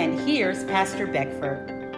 And here's Pastor Beckford.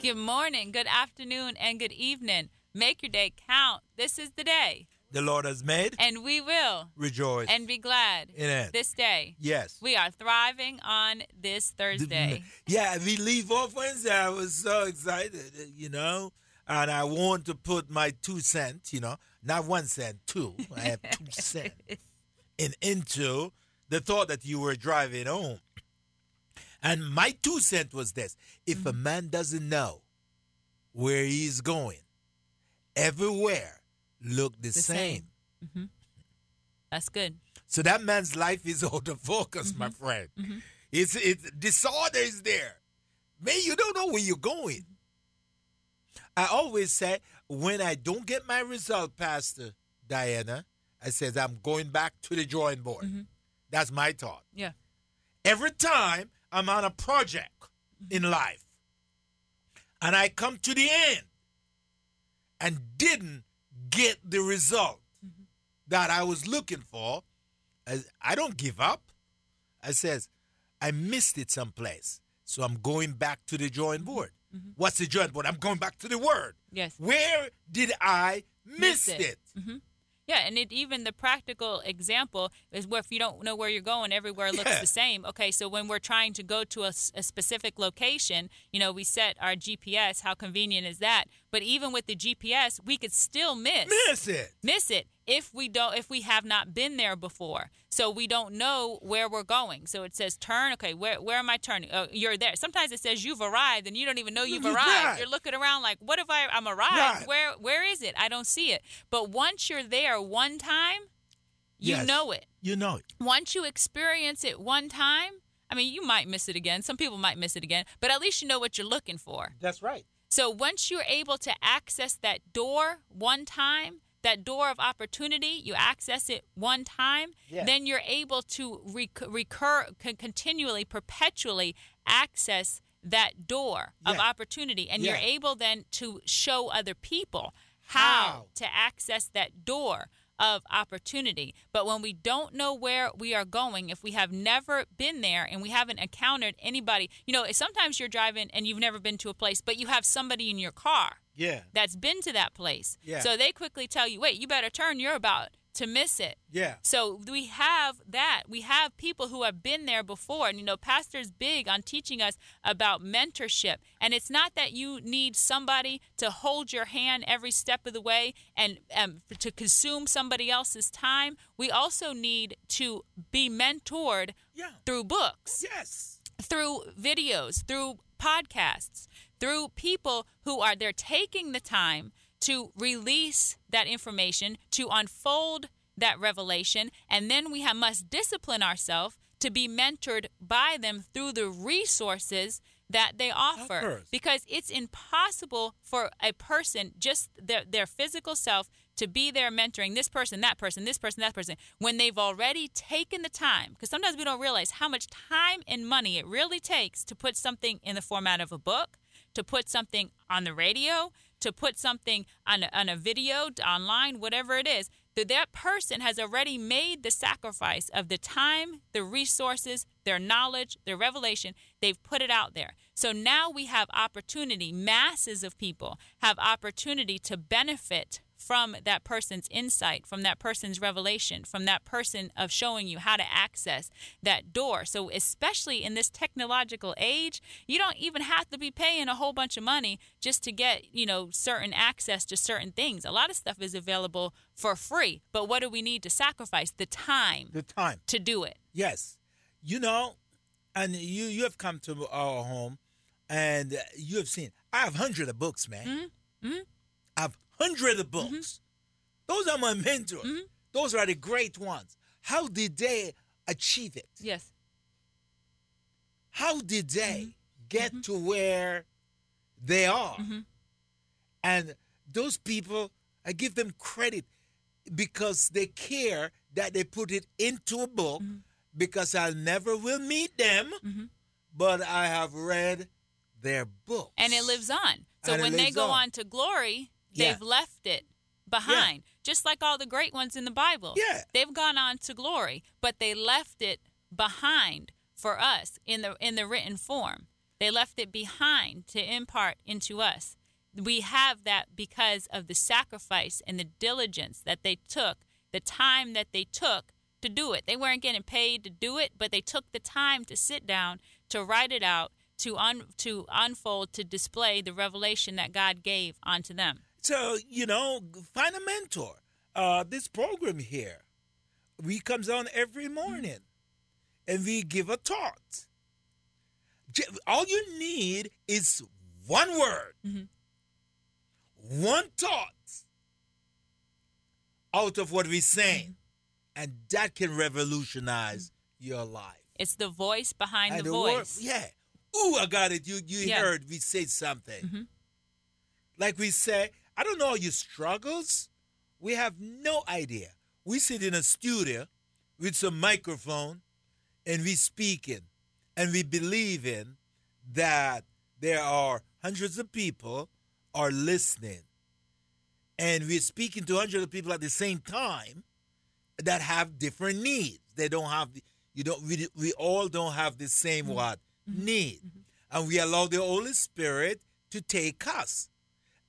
Good morning, good afternoon, and good evening. Make your day count. This is the day the Lord has made, and we will rejoice and be glad in it. this day. Yes. We are thriving on this Thursday. Yeah, we leave off Wednesday. I was so excited, you know, and I want to put my two cents, you know, not one cent, two. I have two cents in into the thought that you were driving home. And my two cent was this: if Mm-hmm. a man doesn't know where he's going, everywhere look the, The same. same. That's good. So that man's life is out of focus, Mm-hmm. my friend. It's it's disorder is there. Man, you don't know where you're going. I always say when I don't get my result, Pastor Diana, I says I'm going back to the drawing board. Mm-hmm. That's my thought. Yeah. Every time I'm on a project in mm-hmm. life and I come to the end and didn't get the result mm-hmm. that I was looking for, I, I don't give up. I says, I missed it someplace. So I'm going back to the drawing mm-hmm. board. What's the drawing board? I'm going back to the word. Yes. Where did I miss, Miss it? it. Yeah, and it, even the practical example is where if you don't know where you're going, everywhere looks Yeah. the same. Okay, so when we're trying to go to a specific location, you know, we set our GPS. How convenient is that? But even with the GPS, we could still miss Miss it. miss it if we don't if we have not been there before so we don't know where we're going so it says turn okay where where am i turning oh you're there sometimes it says you've arrived and you don't even know you've You've arrived arrived. you're looking around like what if i i'm arrived Right. where where is it i don't see it but once you're there one time you Yes. know it You know it. once you experience it one time i mean you might miss it again some people might miss it again but at least you know what you're looking for That's right. So once you're able to access that door one time, that door of opportunity, you access it one time, Yeah. then you're able to rec- recur, con- continually, perpetually access that door of opportunity, and you're able then to show other people How? how to access that door of opportunity. But when we don't know where we are going, if we have never been there and we haven't encountered anybody, you know, sometimes you're driving and you've never been to a place, but you have somebody in your car Yeah. that's been to that place. Yeah. So they quickly tell you, wait, you better turn, you're about to miss it. Yeah. So we have that. We have people who have been there before. And, you know, Pastor's big on teaching us about mentorship. And it's not that you need somebody to hold your hand every step of the way and um, to consume somebody else's time. We also need to be mentored Yeah. through books Yes. through videos, through podcasts, through people who are they're taking the time to release that information, to unfold that revelation, and then we have, must discipline ourselves to be mentored by them through the resources that they offer Offers. because it's impossible for a person just their, their physical self to be there mentoring this person that person this person that person when they've already taken the time because sometimes we don't realize how much time and money it really takes to put something in the format of a book to put something on the radio to put something on a, on a video online whatever it is that that person has already made the sacrifice of the time the resources their knowledge their revelation. They've put it out there. So now we have opportunity masses of people have opportunity to benefit from that person's insight, from that person's revelation, from that person of showing you how to access that door. So, especially in this technological age, you don't even have to be paying a whole bunch of money just to get, you know, certain access to certain things. A lot of stuff is available for free, but what do we need to sacrifice? The time The time. to do it. Yes. You know, and you you have come to our home and you have seen I have hundreds of books, man. Mhm. I of books. Those are my mentors. Mhm. Those are the great ones. How did they achieve it? Yes. How did they Mm-hmm. get to where they are? Mhm. And those people, I give them credit because they care that they put it into a book Mm-hmm. because I never will meet them, Mhm. but I have read their book. and it lives on. So And when they go on. on. to glory, Yeah. they've left it behind, just like all the great ones in the Bible. Yeah. They've gone on to glory, but they left it behind for us in the in the written form. They left it behind to impart into us. We have that because of the sacrifice and the diligence that they took, the time that they took to do it. They weren't getting paid to do it, but they took the time to sit down, to write it out, to un, to unfold, to display the revelation that God gave onto them. So, you know, find a mentor. Uh, this program here, we comes on every morning and we give a thought. All you need is one word, one thought out of what we're saying, and that can revolutionize your life. It's the voice behind And the, word- voice. yeah. Ooh, I got it. You you Yeah. heard we say something. Mhm. Like we say, I don't know your struggles. We have no idea. We sit in a studio with some microphone and we speak in and we believe in that there are hundreds of people are listening. And we're speaking to hundreds of people at the same time that have different needs. They don't have the, you don't we, we all don't have the same mm-hmm. what mm-hmm. need. Mm-hmm. And we allow the Holy Spirit to take us.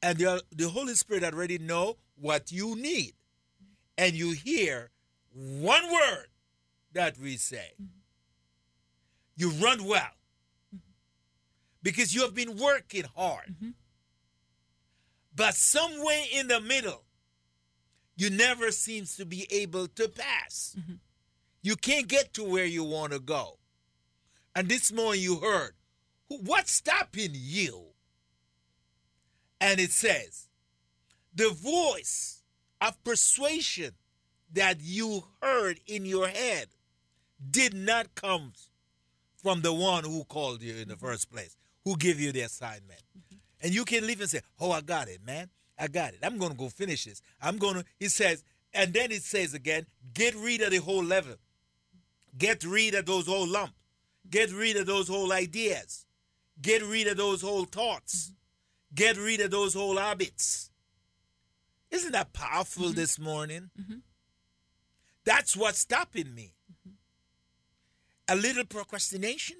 And the, the Holy Spirit already know what you need. And you hear one word that we say. You run well. Because you have been working hard. Mm-hmm. But somewhere in the middle, you never seems to be able to pass. Mm-hmm. You can't get to where you want to go. And this morning you heard, what's stopping you? And it says, the voice of persuasion that you heard in your head did not come from the one who called you in the first place, who gave you the assignment. Mm-hmm. And you can leave and say, Oh, I got it, man. I got it. I'm going to go finish this. I'm going to, he says, and then it says again, get rid of the whole level. Get rid of those whole lump. Get rid of those whole ideas. Get rid of those whole thoughts. Get rid of those whole habits. Isn't that powerful mm-hmm. this morning? Mm-hmm. That's what's stopping me. Mm-hmm. A little procrastination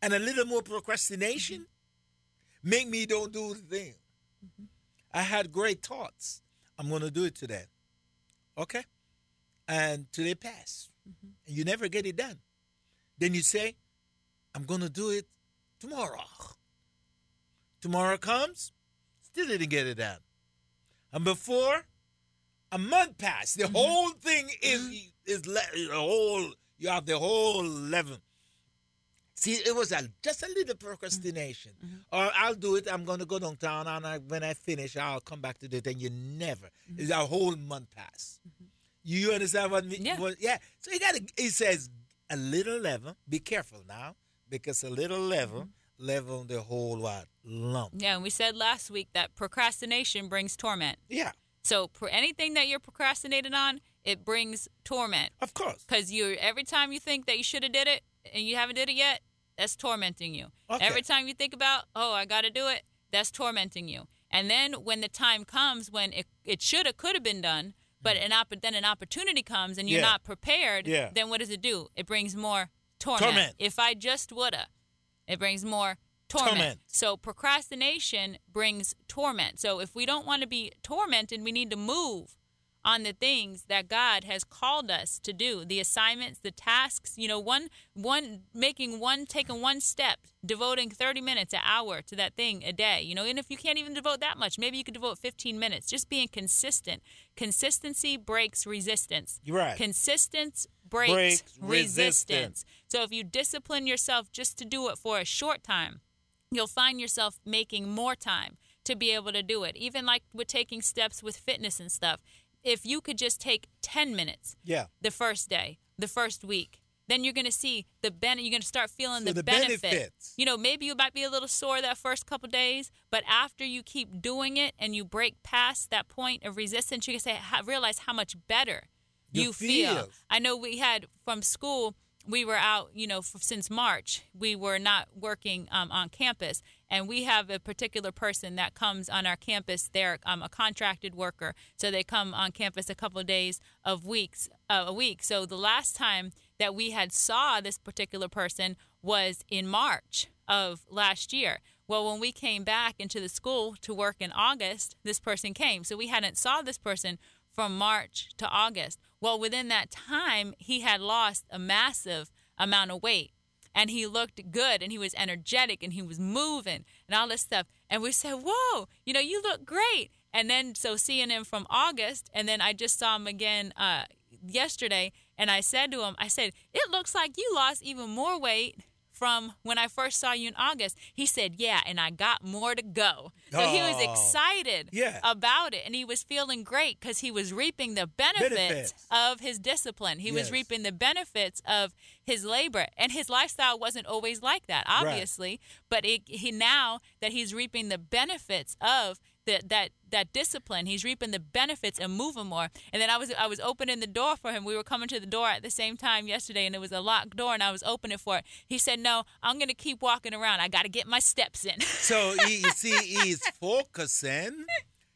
and a little more procrastination make me don't do the thing. I had great thoughts. I'm going to do it today. Okay? And today pass. And you never get it done. Then you say, I'm going to do it tomorrow. Tomorrow comes, still didn't get it done. And before a month passed, the mm-hmm. whole thing is is le- the whole you have the whole level. See, it was a, just a little procrastination. Mm-hmm. Mm-hmm. Or I'll do it. I'm going to go downtown, and I, when I finish, I'll come back to it. And you never. It's a whole month pass. You understand what? Me, Yeah. what- yeah. So you got to. It says a little level. Be careful now, because a little level level the whole what lump. Yeah, and we said last week that procrastination brings torment. Yeah, So for anything that you're procrastinating on, it brings torment. of course. Because you every time you think that you should have did it and you haven't did it yet, that's tormenting you. Okay. Every time you think about, oh, I got to do it, that's tormenting you. And then when the time comes when it, it should have could have been done, but an opp- then an opportunity comes and you're Mm. Yeah. not prepared, Yeah. then what does it do? It brings more torment. Torment. If I just woulda, it brings more torment. Torment. So procrastination brings torment. So if we don't want to be tormented, we need to move on the things that God has called us to do, the assignments, the tasks, you know, one one making one taking one step, devoting 30 minutes, an hour to that thing a day. You know, and if you can't even devote that much, maybe you could devote 15 minutes. Just being consistent. Consistency breaks resistance. You're right. Consistence breaks, Breaks resistance. resistance. So if you discipline yourself just to do it for a short time, you'll find yourself making more time to be able to do it. Even like with taking steps with fitness and stuff. If you could just take 10 minutes Yeah. the first day, the first week, then you're going to see the ben- you're going to start feeling So the, the benefit. benefits. You know, maybe you might be a little sore that first couple days, but after you keep doing it and you break past that point of resistance, you can say realize how much better You you, feel. feel. I know we had from school. We were out, you know, f- since March. We were not working um, on campus, and we have a particular person that comes on our campus. They're um, a contracted worker, so they come on campus a couple of days of weeks uh, a week. So the last time that we had saw this particular person was in March of last year. Well, when we came back into the school to work in August, this person came. So we hadn't saw this person from March to August. Well, within that time, he had lost a massive amount of weight and he looked good and he was energetic and he was moving and all this stuff. And we said, Whoa, you know, you look great. And then, so seeing him from August, and then I just saw him again uh, yesterday, and I said to him, I said, It looks like you lost even more weight from when I first saw you in August. He said, Yeah, and I got more to go. So he was Oh, excited yeah. about it and he was feeling great because he was reaping the benefits, Benefits. of his discipline. He was reaping the benefits of his labor. And his lifestyle wasn't always like that, obviously. But it, he now that he's reaping the benefits of the, that that discipline, he's reaping the benefits and moving more. And then I was I was opening the door for him. We were coming to the door at the same time yesterday, and it was a locked door, and I was opening for it. He said, "No, I'm gonna keep walking around. I got to get my steps in." So he, you see, he's focusing.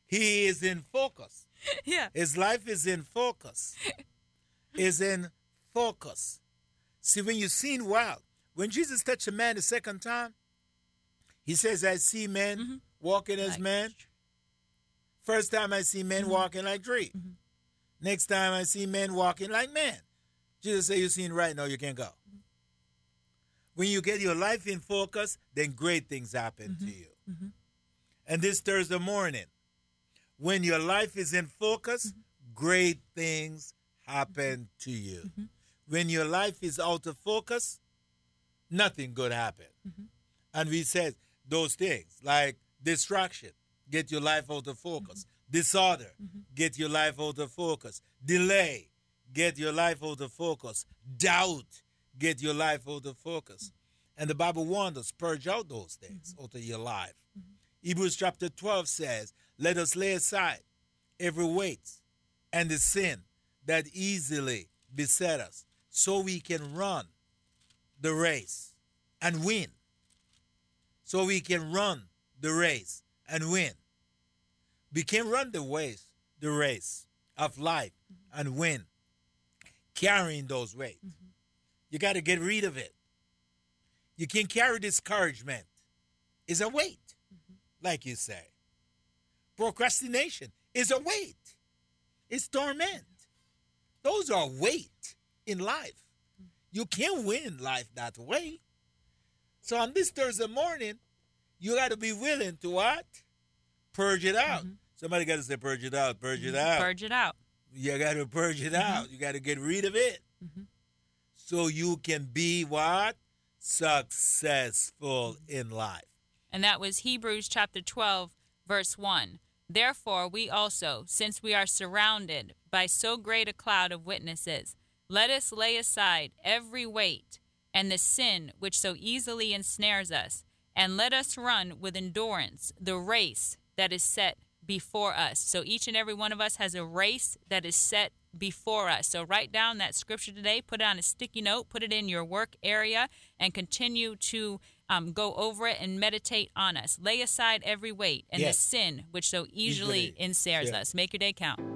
He is in focus. yeah. His life is in focus. Is in focus. See, when you seen wild, when Jesus touched a man the second time, he says, I see men mm-hmm. walking as Like- men. First time I see men mm-hmm. walking like tree. Mm-hmm. Next time I see men walking like men. Jesus said, You seen right now, you can't go. Mm-hmm. When you get your life in focus, then great things happen to you. And this Thursday morning, when your life is in focus, great things happen to you. When your life is out of focus, nothing good happen. And we said those things like distraction, get your life out of focus. Mm-hmm. Disorder, mm-hmm. get your life out of focus. Delay, get your life out of focus. Doubt, get your life out of focus. Mm-hmm. And the Bible warns us, purge out those things out of your life. Hebrews chapter 12 says, Let us lay aside every weight and the sin that easily beset us, so we can run the race and win. So we can run the race and win. We can run the race, the race of life mm-hmm. and win, carrying those weights. Mm-hmm. You got to get rid of it. You can carry discouragement. Is a weight, mm-hmm. like you say. Procrastination is a weight. It's torment. Those are weight in life. You can't win life that way. So on this Thursday morning, you got to be willing to what? Purge it out. Mm-hmm. Somebody got to say, purge it out, purge it mm-hmm. out. Purge it out. You got to purge it mm-hmm. out. You got to get rid of it. So you can be what? Successful in life. And that was Hebrews chapter 12, verse 1. Therefore, we also, since we are surrounded by so great a cloud of witnesses, let us lay aside every weight and the sin which so easily ensnares us, and let us run with endurance the race that is set before us. So each and every one of us has a race that is set before us. So write down that scripture today, put it on a sticky note, put it in your work area, and continue to um, go over it and meditate on us. Lay aside every weight and Yes. the sin which so easily ensnares Yeah. us. Make your day count.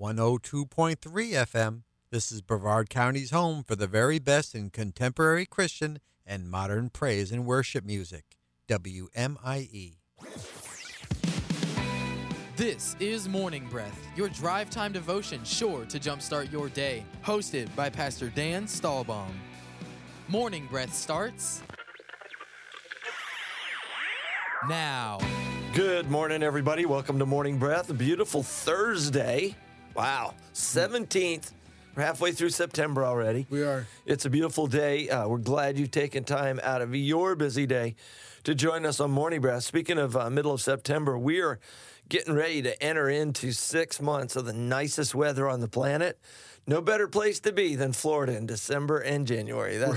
102.3 FM. This is Brevard County's home for the very best in contemporary Christian and modern praise and worship music. WMIE. This is Morning Breath, your drive time devotion sure to jumpstart your day. Hosted by Pastor Dan Stahlbaum. Morning Breath starts now. Good morning, everybody. Welcome to Morning Breath. A beautiful Thursday. Wow, 17th. We're halfway through September already. We are. It's a beautiful day. Uh, we're glad you've taken time out of your busy day to join us on Morning Breath. Speaking of uh, middle of September, we are getting ready to enter into six months of the nicest weather on the planet. No better place to be than Florida in December and January. That's